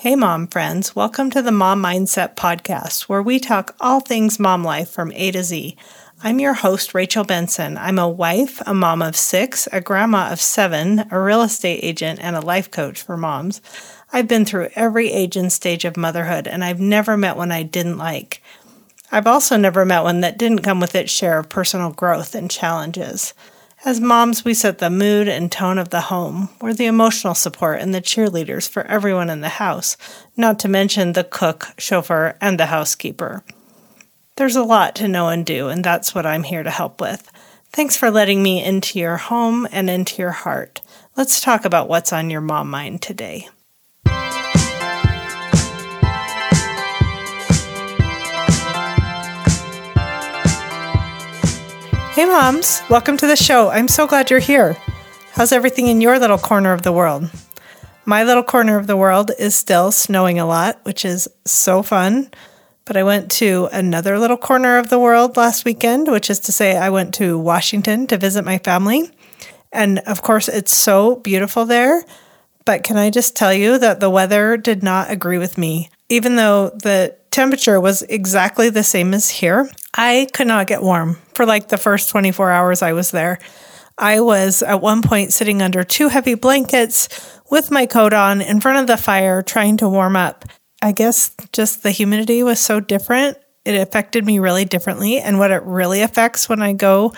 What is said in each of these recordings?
Hey, mom friends, welcome to the Mom Mindset Podcast, where we talk all things mom life from A to Z. I'm your host, Rachel Benson. I'm a wife, a mom of six, a grandma of seven, a real estate agent, and a life coach for moms. I've been through every age and stage of motherhood, and I've never met one I didn't like. I've also never met one that didn't come with its share of personal growth and challenges. As moms, we set the mood and tone of the home. We're the emotional support and the cheerleaders for everyone in the house, not to mention the cook, chauffeur, and the housekeeper. There's a lot to know and do, and that's what I'm here to help with. Thanks for letting me into your home and into your heart. Let's talk about what's on your mom mind today. Hey, moms, welcome to the show. I'm so glad you're here. How's everything in your little corner of the world? My little corner of the world is still snowing a lot, which is so fun. But I went to another little corner of the world last weekend, which is to say, I went to Washington to visit my family. And of course, it's so beautiful there. But can I just tell you that the weather did not agree with me? Even though the temperature was exactly the same as here, I could not get warm for like the first 24 hours I was there. I was at one point sitting under two heavy blankets with my coat on in front of the fire trying to warm up. I guess just the humidity was so different. It affected me really differently. And what it really affects when I go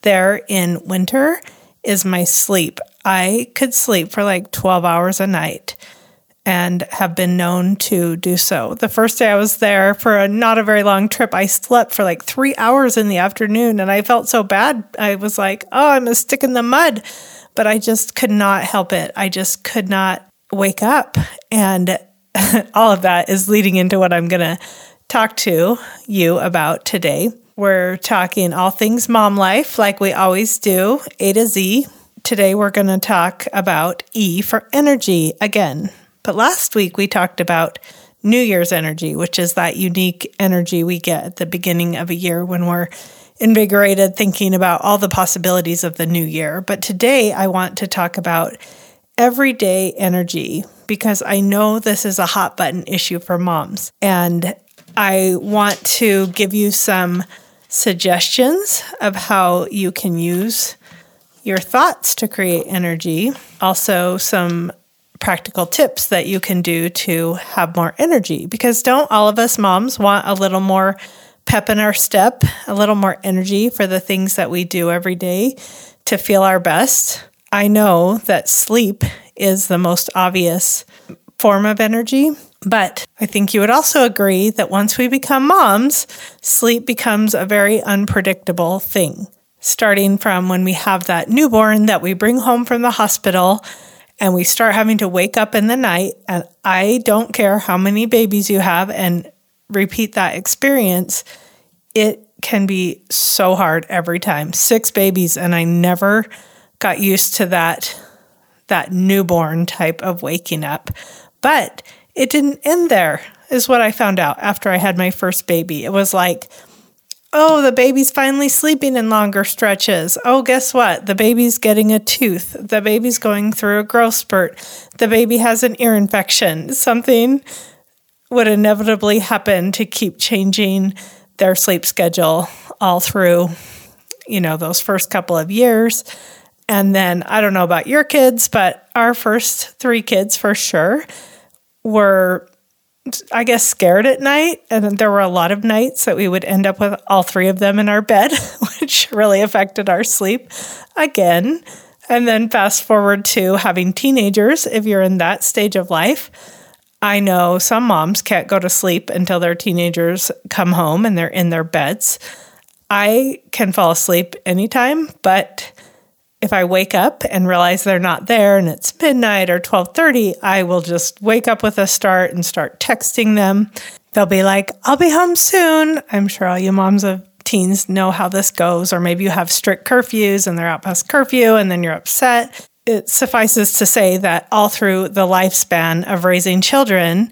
there in winter is my sleep. I could sleep for like 12 hours a night and have been known to do so. The first day I was there for a not a very long trip, I slept for like three hours in the afternoon and I felt so bad. I was like, oh, I'm a stick in the mud. But I just could not help it. I just could not wake up. And all of that is leading into what I'm going to talk to you about today. We're talking all things mom life, like we always do, A to Z. Today, we're going to talk about E for energy again. But last week, we talked about New Year's energy, which is that unique energy we get at the beginning of a year when we're invigorated thinking about all the possibilities of the new year. But today, I want to talk about everyday energy because I know this is a hot button issue for moms. And I want to give you some suggestions of how you can use your thoughts to create energy. Also, some practical tips that you can do to have more energy because don't all of us moms want a little more pep in our step, a little more energy for the things that we do every day to feel our best? I know that sleep is the most obvious form of energy. But I think you would also agree that once we become moms, sleep becomes a very unpredictable thing. Starting from when we have that newborn that we bring home from the hospital and we start having to wake up in the night. And I don't care how many babies you have and repeat that experience, it can be so hard every time. Six babies, and I never got used to that that newborn type of waking up. But it didn't end there, is what I found out after I had my first baby. It was like, oh, the baby's finally sleeping in longer stretches. Oh, guess what? The baby's getting a tooth. The baby's going through a growth spurt. The baby has an ear infection. Something would inevitably happen to keep changing their sleep schedule all through, you know, those first couple of years. And then I don't know about your kids, but our first three kids for sure were, I guess, scared at night. And there were a lot of nights that we would end up with all three of them in our bed, which really affected our sleep again. And then fast forward to having teenagers, if you're in that stage of life. I know some moms can't go to sleep until their teenagers come home and they're in their beds. I can fall asleep anytime, but if I wake up and realize they're not there and it's midnight or 12:30, I will just wake up with a start and start texting them. They'll be like, "I'll be home soon." I'm sure all you moms of teens know how this goes or maybe you have strict curfews and they're out past curfew and then you're upset. It suffices to say that all through the lifespan of raising children,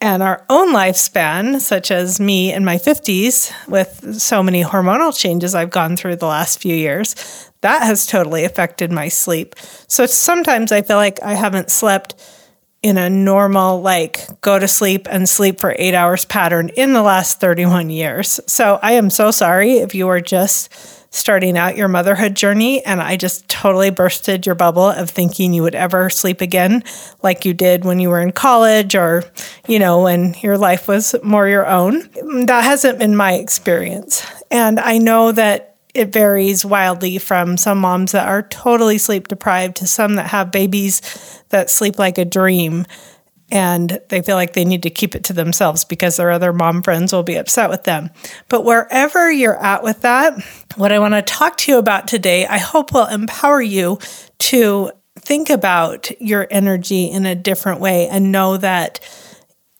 and our own lifespan, such as me in my 50s, with so many hormonal changes I've gone through the last few years, that has totally affected my sleep. So sometimes I feel like I haven't slept in a normal, like go to sleep and sleep for eight hours pattern in the last 31 years. So I am so sorry if you are just starting out your motherhood journey and I just totally bursted your bubble of thinking you would ever sleep again like you did when you were in college or, you know, when your life was more your own. That hasn't been my experience. And I know that it varies wildly from some moms that are totally sleep deprived to some that have babies that sleep like a dream and they feel like they need to keep it to themselves because their other mom friends will be upset with them. But wherever you're at with that, what I want to talk to you about today, I hope will empower you to think about your energy in a different way and know that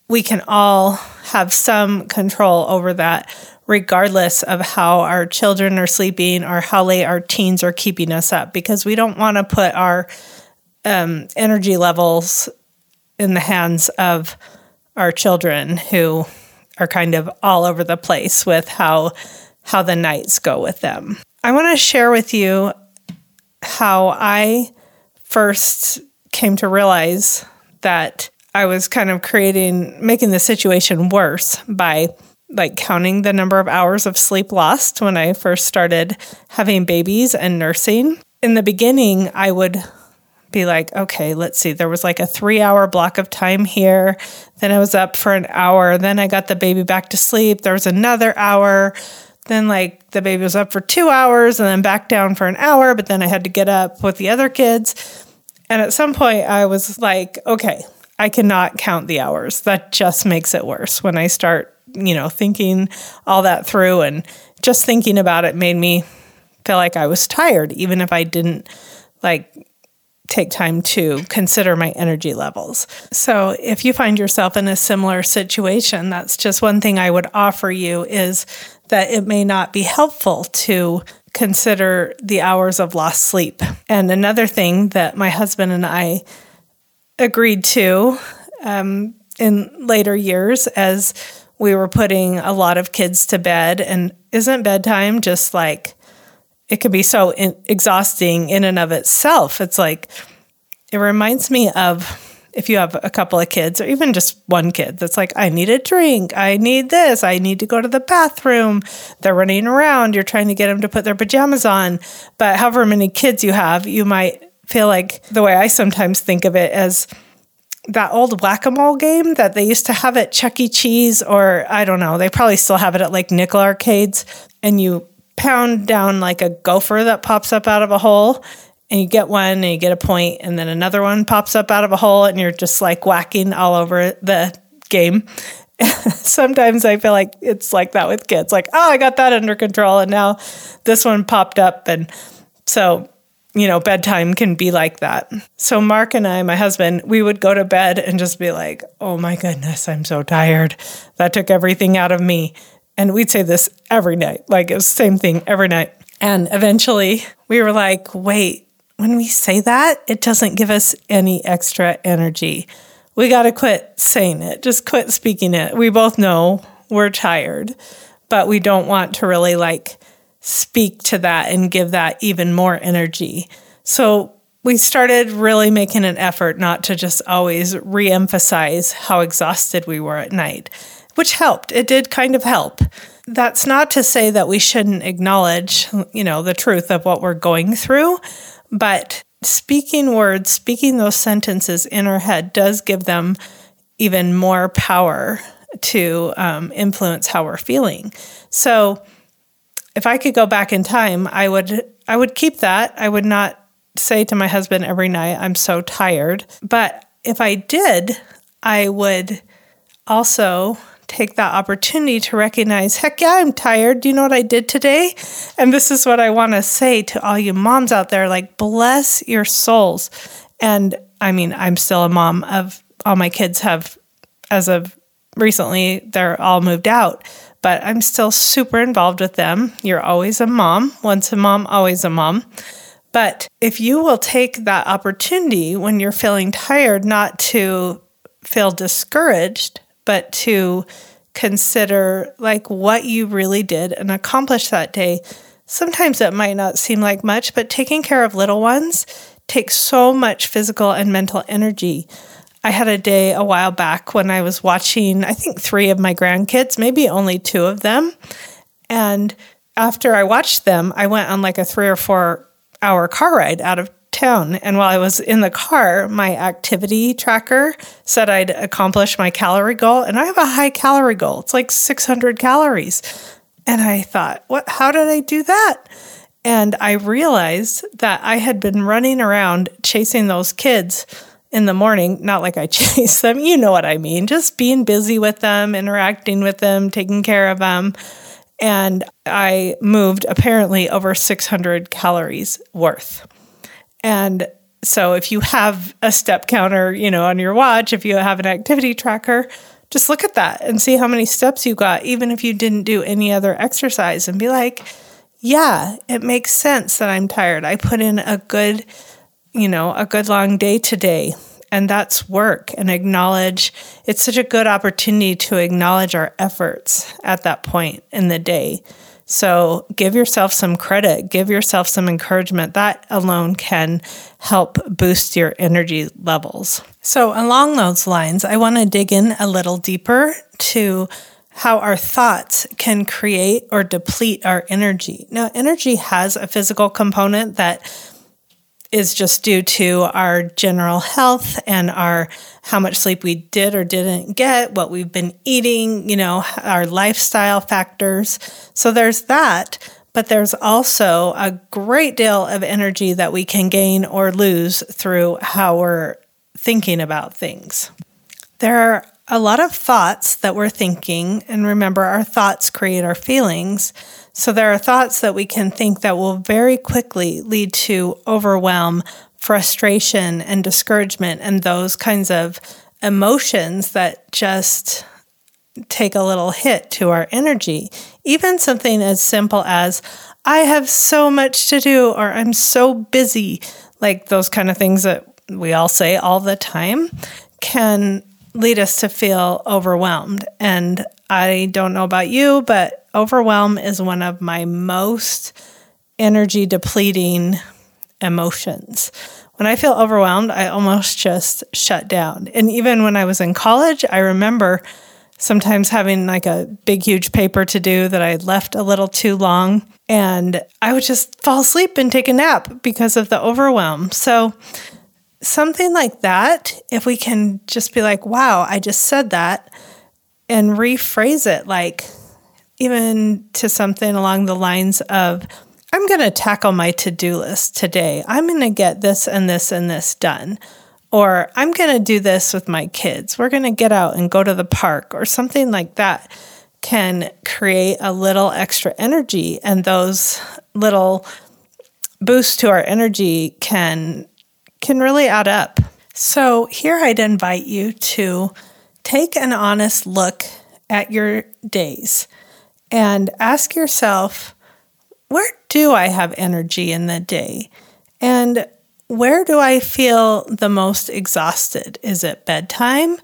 we can all have some control over that regardless of how our children are sleeping or how late our teens are keeping us up, because we don't want to put our um, energy levels in the hands of our children who are kind of all over the place with how how the nights go with them. I want to share with you how I first came to realize that I was kind of creating making the situation worse by like counting the number of hours of sleep lost when I first started having babies and nursing. In the beginning, I would be like, okay, let's see. There was like a three hour block of time here. Then I was up for an hour. Then I got the baby back to sleep. There was another hour. Then, like, the baby was up for two hours and then back down for an hour. But then I had to get up with the other kids. And at some point, I was like, okay, I cannot count the hours. That just makes it worse when I start you know, thinking all that through and just thinking about it made me feel like I was tired, even if I didn't like take time to consider my energy levels. So, if you find yourself in a similar situation, that's just one thing I would offer you is that it may not be helpful to consider the hours of lost sleep. And another thing that my husband and I agreed to um, in later years as we were putting a lot of kids to bed. And isn't bedtime just like, it can be so in- exhausting in and of itself? It's like, it reminds me of if you have a couple of kids or even just one kid that's like, I need a drink, I need this, I need to go to the bathroom. They're running around, you're trying to get them to put their pajamas on. But however many kids you have, you might feel like the way I sometimes think of it as that old whack a mole game that they used to have at Chuck E. Cheese, or I don't know, they probably still have it at like nickel arcades. And you pound down like a gopher that pops up out of a hole, and you get one and you get a point, and then another one pops up out of a hole, and you're just like whacking all over the game. Sometimes I feel like it's like that with kids, like, oh, I got that under control, and now this one popped up. And so you know, bedtime can be like that. So, Mark and I, my husband, we would go to bed and just be like, oh my goodness, I'm so tired. That took everything out of me. And we'd say this every night, like it was the same thing every night. And eventually we were like, wait, when we say that, it doesn't give us any extra energy. We got to quit saying it, just quit speaking it. We both know we're tired, but we don't want to really like speak to that and give that even more energy. So we started really making an effort not to just always re emphasize how exhausted we were at night, which helped. It did kind of help. That's not to say that we shouldn't acknowledge, you know, the truth of what we're going through, but speaking words, speaking those sentences in our head does give them even more power to um, influence how we're feeling. So, if I could go back in time, I would I would keep that. I would not say to my husband every night, I'm so tired. But if I did, I would also take that opportunity to recognize, heck yeah, I'm tired. Do you know what I did today? And this is what I want to say to all you moms out there like, bless your souls. And I mean, I'm still a mom of all my kids have, as of recently, they're all moved out but I'm still super involved with them. You're always a mom. Once a mom, always a mom. But if you will take that opportunity when you're feeling tired, not to feel discouraged, but to consider like what you really did and accomplish that day. Sometimes it might not seem like much, but taking care of little ones takes so much physical and mental energy. I had a day a while back when I was watching, I think, three of my grandkids, maybe only two of them. And after I watched them, I went on like a three or four hour car ride out of town. And while I was in the car, my activity tracker said I'd accomplished my calorie goal. And I have a high calorie goal, it's like 600 calories. And I thought, what? How did I do that? And I realized that I had been running around chasing those kids in the morning, not like I chase them, you know what I mean, just being busy with them, interacting with them, taking care of them. And I moved apparently over 600 calories worth. And so if you have a step counter, you know, on your watch, if you have an activity tracker, just look at that and see how many steps you got, even if you didn't do any other exercise, and be like, yeah, it makes sense that I'm tired. I put in a good, you know, a good long day today. And that's work and acknowledge it's such a good opportunity to acknowledge our efforts at that point in the day. So give yourself some credit, give yourself some encouragement. That alone can help boost your energy levels. So, along those lines, I want to dig in a little deeper to how our thoughts can create or deplete our energy. Now, energy has a physical component that is just due to our general health and our how much sleep we did or didn't get, what we've been eating, you know, our lifestyle factors. So there's that, but there's also a great deal of energy that we can gain or lose through how we're thinking about things. There a lot of thoughts that we're thinking, and remember, our thoughts create our feelings. So there are thoughts that we can think that will very quickly lead to overwhelm, frustration, and discouragement, and those kinds of emotions that just take a little hit to our energy. Even something as simple as, I have so much to do, or I'm so busy, like those kind of things that we all say all the time, can lead us to feel overwhelmed. And I don't know about you, but overwhelm is one of my most energy depleting emotions. When I feel overwhelmed, I almost just shut down. And even when I was in college, I remember sometimes having like a big, huge paper to do that I left a little too long. And I would just fall asleep and take a nap because of the overwhelm. So something like that, if we can just be like, wow, I just said that, and rephrase it like even to something along the lines of, I'm going to tackle my to do list today. I'm going to get this and this and this done. Or I'm going to do this with my kids. We're going to get out and go to the park or something like that can create a little extra energy. And those little boosts to our energy can can really add up. So, here I'd invite you to take an honest look at your days and ask yourself where do I have energy in the day? And where do I feel the most exhausted? Is it bedtime?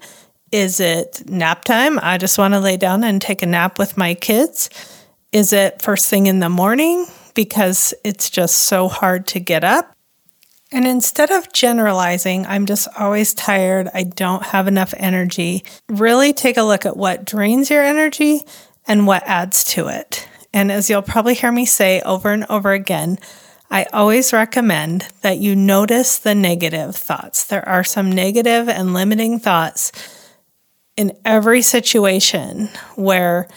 Is it nap time? I just want to lay down and take a nap with my kids. Is it first thing in the morning because it's just so hard to get up? And instead of generalizing, I'm just always tired, I don't have enough energy, really take a look at what drains your energy and what adds to it. And as you'll probably hear me say over and over again, I always recommend that you notice the negative thoughts. There are some negative and limiting thoughts in every situation where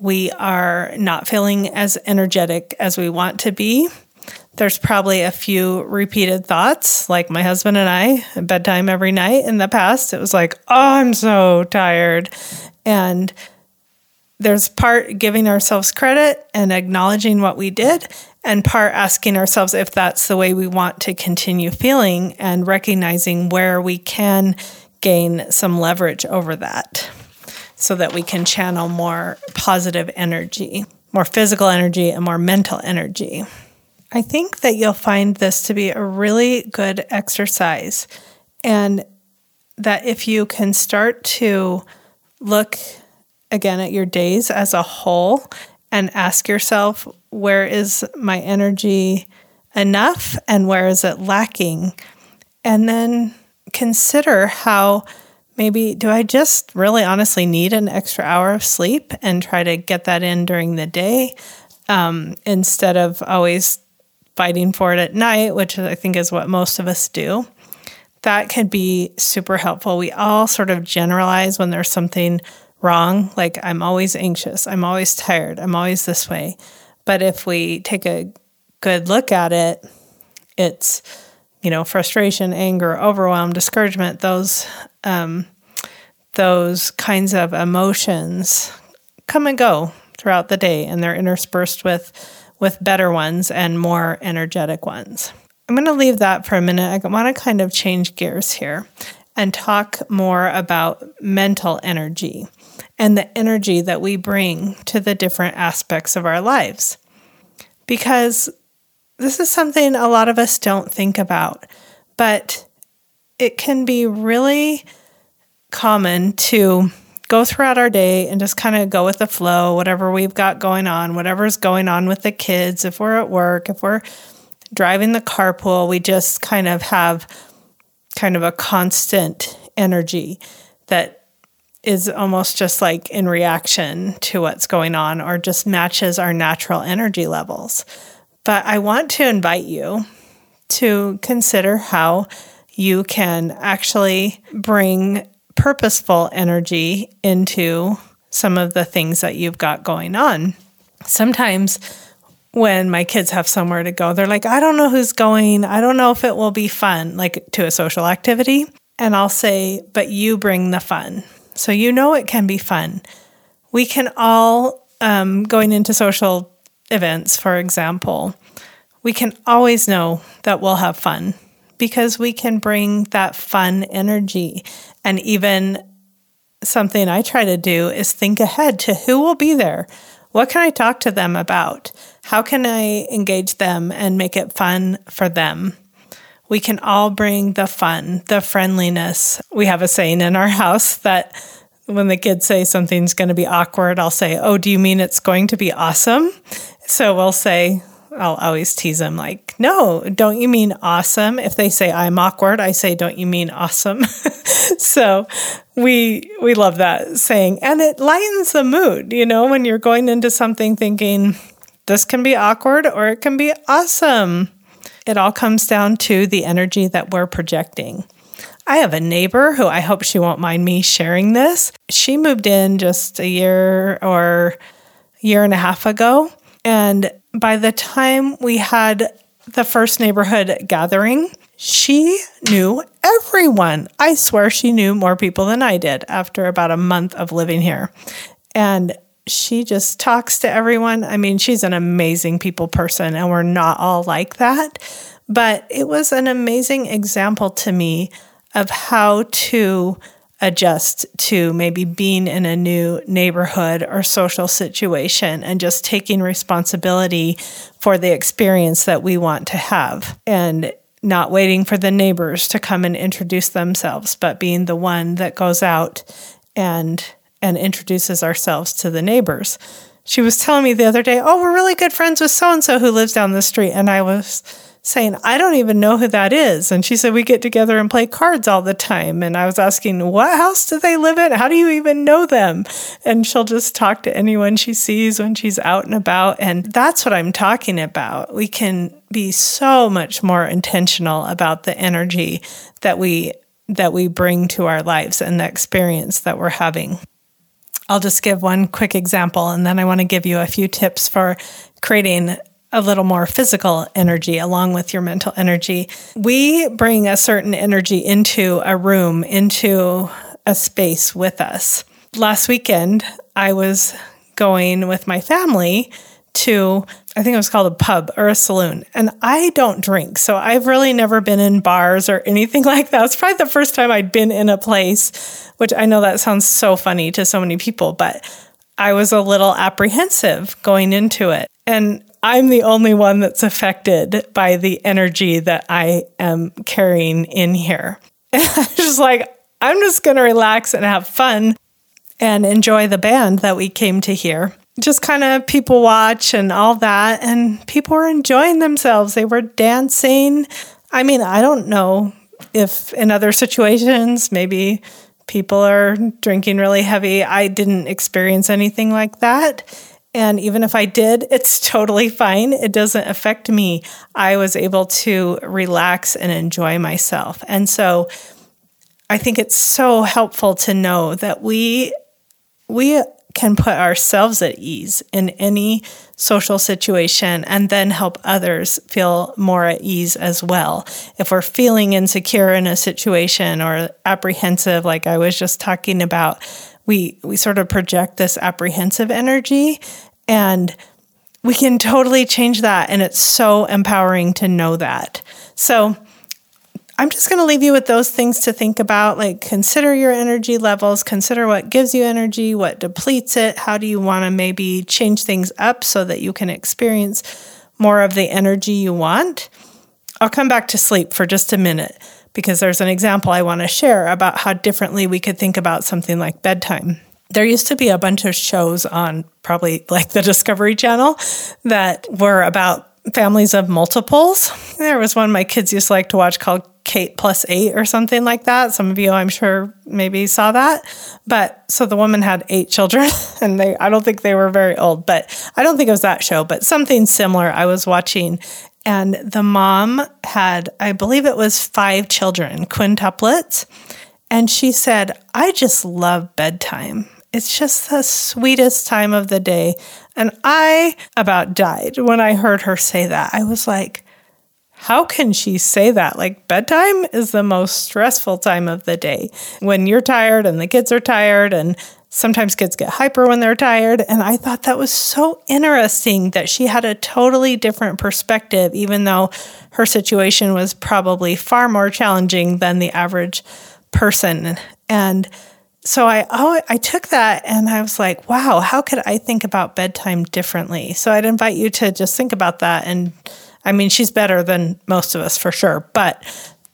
we are not feeling as energetic as we want to be there's probably a few repeated thoughts, like my husband and I at bedtime every night in the past. It was like, oh, I'm so tired. And there's part giving ourselves credit and acknowledging what we did, and part asking ourselves if that's the way we want to continue feeling and recognizing where we can gain some leverage over that so that we can channel more positive energy, more physical energy, and more mental energy. I think that you'll find this to be a really good exercise. And that if you can start to look again at your days as a whole and ask yourself, where is my energy enough and where is it lacking? And then consider how maybe do I just really honestly need an extra hour of sleep and try to get that in during the day um, instead of always fighting for it at night, which I think is what most of us do. That can be super helpful. We all sort of generalize when there's something wrong, like I'm always anxious, I'm always tired, I'm always this way. But if we take a good look at it, it's you know frustration, anger, overwhelm, discouragement. Those um, those kinds of emotions come and go throughout the day, and they're interspersed with with better ones and more energetic ones. I'm going to leave that for a minute. I want to kind of change gears here and talk more about mental energy and the energy that we bring to the different aspects of our lives. Because this is something a lot of us don't think about, but it can be really common to go throughout our day and just kind of go with the flow, whatever we've got going on, whatever's going on with the kids, if we're at work, if we're driving the carpool, we just kind of have kind of a constant energy that is almost just like in reaction to what's going on or just matches our natural energy levels. But I want to invite you to consider how you can actually bring purposeful energy into some of the things that you've got going on. Sometimes when my kids have somewhere to go, they're like, I don't know who's going. I don't know if it will be fun, like to a social activity. And I'll say, but you bring the fun. So you know it can be fun. We can all, um, going into social events, for example, we can always know that we'll have fun because we can bring that fun energy. And even something I try to do is think ahead to who will be there. What can I talk to them about? How can I engage them and make it fun for them? We can all bring the fun, the friendliness. We have a saying in our house that when the kids say something's going to be awkward, I'll say, Oh, do you mean it's going to be awesome? So we'll say, I'll always tease them like, no, don't you mean awesome? If they say I'm awkward, I say, don't you mean awesome? so we we love that saying. And it lightens the mood, you know, when you're going into something thinking this can be awkward or it can be awesome. It all comes down to the energy that we're projecting. I have a neighbor who I hope she won't mind me sharing this. She moved in just a year or year and a half ago. And by the time we had the first neighborhood gathering, she knew everyone. I swear she knew more people than I did after about a month of living here. And she just talks to everyone. I mean, she's an amazing people person, and we're not all like that. But it was an amazing example to me of how to adjust to maybe being in a new neighborhood or social situation and just taking responsibility for the experience that we want to have and not waiting for the neighbors to come and introduce themselves but being the one that goes out and and introduces ourselves to the neighbors. She was telling me the other day, "Oh, we're really good friends with so and so who lives down the street." And I was saying, I don't even know who that is. And she said, We get together and play cards all the time. And I was asking, What house do they live in? How do you even know them? And she'll just talk to anyone she sees when she's out and about. And that's what I'm talking about. We can be so much more intentional about the energy that we that we bring to our lives and the experience that we're having. I'll just give one quick example and then I want to give you a few tips for creating a little more physical energy along with your mental energy. We bring a certain energy into a room, into a space with us. Last weekend, I was going with my family to, I think it was called a pub or a saloon. And I don't drink. So I've really never been in bars or anything like that. It's probably the first time I'd been in a place, which I know that sounds so funny to so many people, but I was a little apprehensive going into it. And I'm the only one that's affected by the energy that I am carrying in here. And I'm just like, I'm just going to relax and have fun and enjoy the band that we came to hear. Just kind of people watch and all that. And people were enjoying themselves. They were dancing. I mean, I don't know if in other situations, maybe people are drinking really heavy. I didn't experience anything like that. And even if I did, it's totally fine. It doesn't affect me. I was able to relax and enjoy myself. And so I think it's so helpful to know that we we can put ourselves at ease in any social situation and then help others feel more at ease as well. If we're feeling insecure in a situation or apprehensive, like I was just talking about, we, we sort of project this apprehensive energy and we can totally change that. And it's so empowering to know that. So, I'm just going to leave you with those things to think about. Like, consider your energy levels, consider what gives you energy, what depletes it. How do you want to maybe change things up so that you can experience more of the energy you want? I'll come back to sleep for just a minute because there's an example I want to share about how differently we could think about something like bedtime. There used to be a bunch of shows on probably like the Discovery Channel that were about families of multiples. There was one my kids used to like to watch called Kate plus eight or something like that. Some of you, I'm sure, maybe saw that. But so the woman had eight children, and they, I don't think they were very old, but I don't think it was that show, but something similar I was watching. And the mom had, I believe it was five children, quintuplets. And she said, I just love bedtime. It's just the sweetest time of the day. And I about died when I heard her say that. I was like, how can she say that? Like, bedtime is the most stressful time of the day when you're tired and the kids are tired, and sometimes kids get hyper when they're tired. And I thought that was so interesting that she had a totally different perspective, even though her situation was probably far more challenging than the average person. And so I oh, I took that and I was like, wow, how could I think about bedtime differently? So I'd invite you to just think about that and I mean, she's better than most of us for sure, but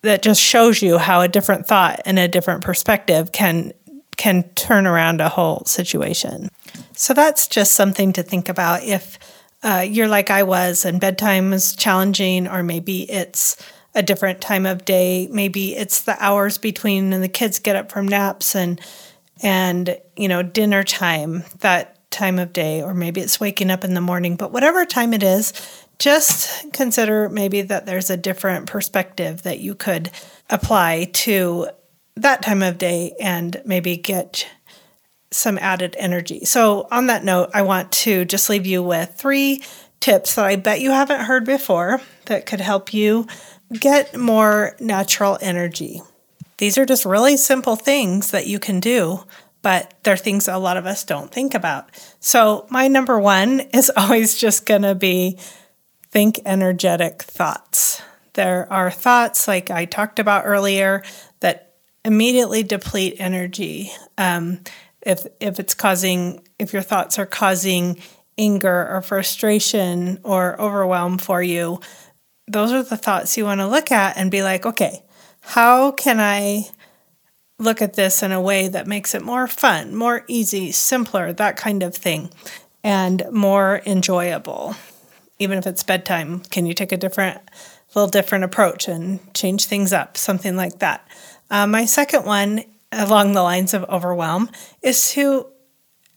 that just shows you how a different thought and a different perspective can can turn around a whole situation. So that's just something to think about if uh, you're like I was and bedtime is challenging, or maybe it's a different time of day. Maybe it's the hours between and the kids get up from naps and and you know dinner time that time of day or maybe it's waking up in the morning but whatever time it is just consider maybe that there's a different perspective that you could apply to that time of day and maybe get some added energy. So, on that note, I want to just leave you with three tips that I bet you haven't heard before that could help you get more natural energy. These are just really simple things that you can do, but they're things a lot of us don't think about. So, my number one is always just going to be think energetic thoughts. There are thoughts, like I talked about earlier, that immediately deplete energy. Um, if, if it's causing, if your thoughts are causing anger or frustration or overwhelm for you, those are the thoughts you want to look at and be like, okay, how can I look at this in a way that makes it more fun, more easy, simpler, that kind of thing, and more enjoyable? Even if it's bedtime, can you take a different, little different approach and change things up? Something like that. Uh, my second one, along the lines of overwhelm, is to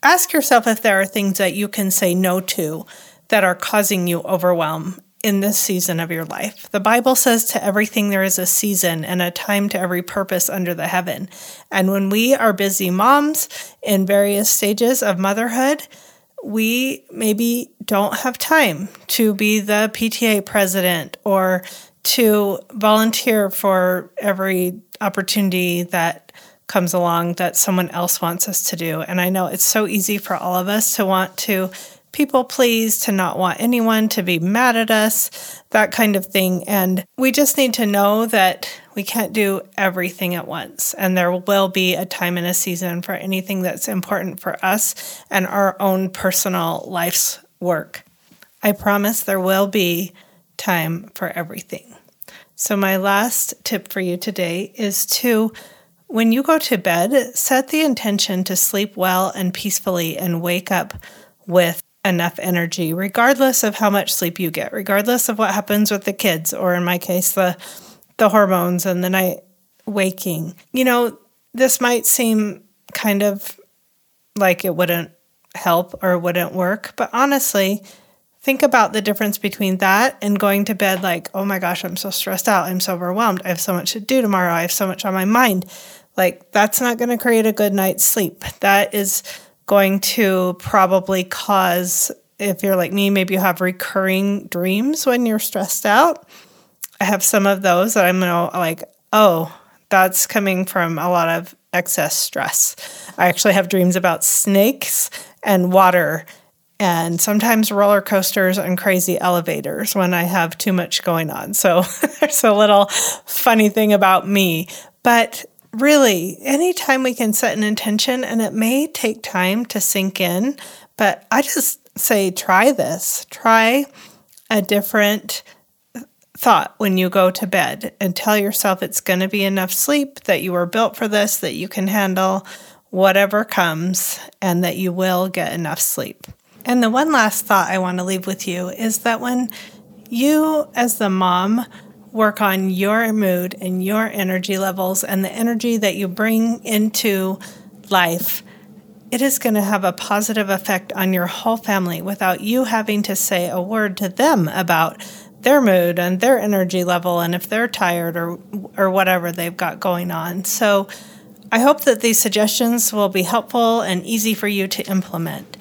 ask yourself if there are things that you can say no to that are causing you overwhelm in this season of your life. The Bible says to everything there is a season and a time to every purpose under the heaven. And when we are busy moms in various stages of motherhood, we maybe don't have time to be the PTA president or to volunteer for every opportunity that comes along that someone else wants us to do. And I know it's so easy for all of us to want to people please, to not want anyone to be mad at us, that kind of thing. And we just need to know that we can't do everything at once. And there will be a time and a season for anything that's important for us and our own personal life's work. I promise there will be time for everything. So, my last tip for you today is to when you go to bed, set the intention to sleep well and peacefully and wake up with enough energy, regardless of how much sleep you get, regardless of what happens with the kids, or in my case, the the hormones and the night waking. You know, this might seem kind of like it wouldn't help or wouldn't work, but honestly, think about the difference between that and going to bed like, oh my gosh, I'm so stressed out. I'm so overwhelmed. I have so much to do tomorrow. I have so much on my mind. Like, that's not going to create a good night's sleep. That is going to probably cause, if you're like me, maybe you have recurring dreams when you're stressed out. I have some of those that I'm gonna like, oh, that's coming from a lot of excess stress. I actually have dreams about snakes and water and sometimes roller coasters and crazy elevators when I have too much going on. So there's a little funny thing about me. But really, anytime we can set an intention, and it may take time to sink in, but I just say try this. Try a different thought when you go to bed and tell yourself it's going to be enough sleep, that you were built for this, that you can handle whatever comes, and that you will get enough sleep. And the one last thought I want to leave with you is that when you, as the mom, work on your mood and your energy levels and the energy that you bring into life, it is going to have a positive effect on your whole family without you having to say a word to them about their mood and their energy level and if they're tired or or whatever they've got going on. So I hope that these suggestions will be helpful and easy for you to implement.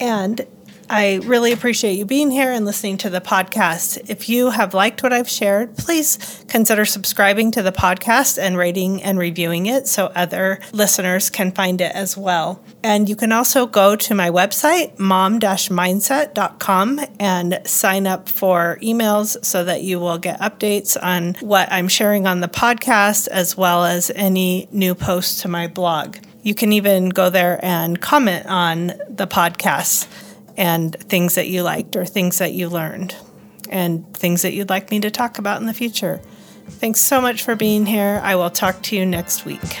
And I really appreciate you being here and listening to the podcast. If you have liked what I've shared, please consider subscribing to the podcast and rating and reviewing it so other listeners can find it as well. And you can also go to my website, mom mindset.com, and sign up for emails so that you will get updates on what I'm sharing on the podcast as well as any new posts to my blog. You can even go there and comment on the podcast and things that you liked or things that you learned and things that you'd like me to talk about in the future. Thanks so much for being here. I will talk to you next week.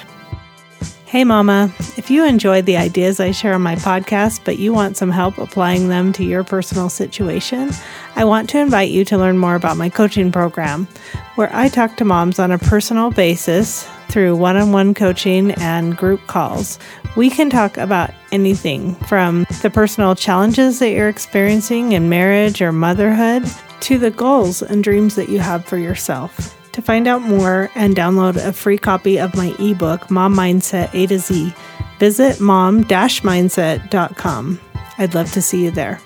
Hey, Mama. If you enjoyed the ideas I share on my podcast, but you want some help applying them to your personal situation, I want to invite you to learn more about my coaching program, where I talk to moms on a personal basis through one on one coaching and group calls. We can talk about anything from the personal challenges that you're experiencing in marriage or motherhood to the goals and dreams that you have for yourself. To find out more and download a free copy of my ebook, Mom Mindset A to Z, visit mom mindset.com. I'd love to see you there.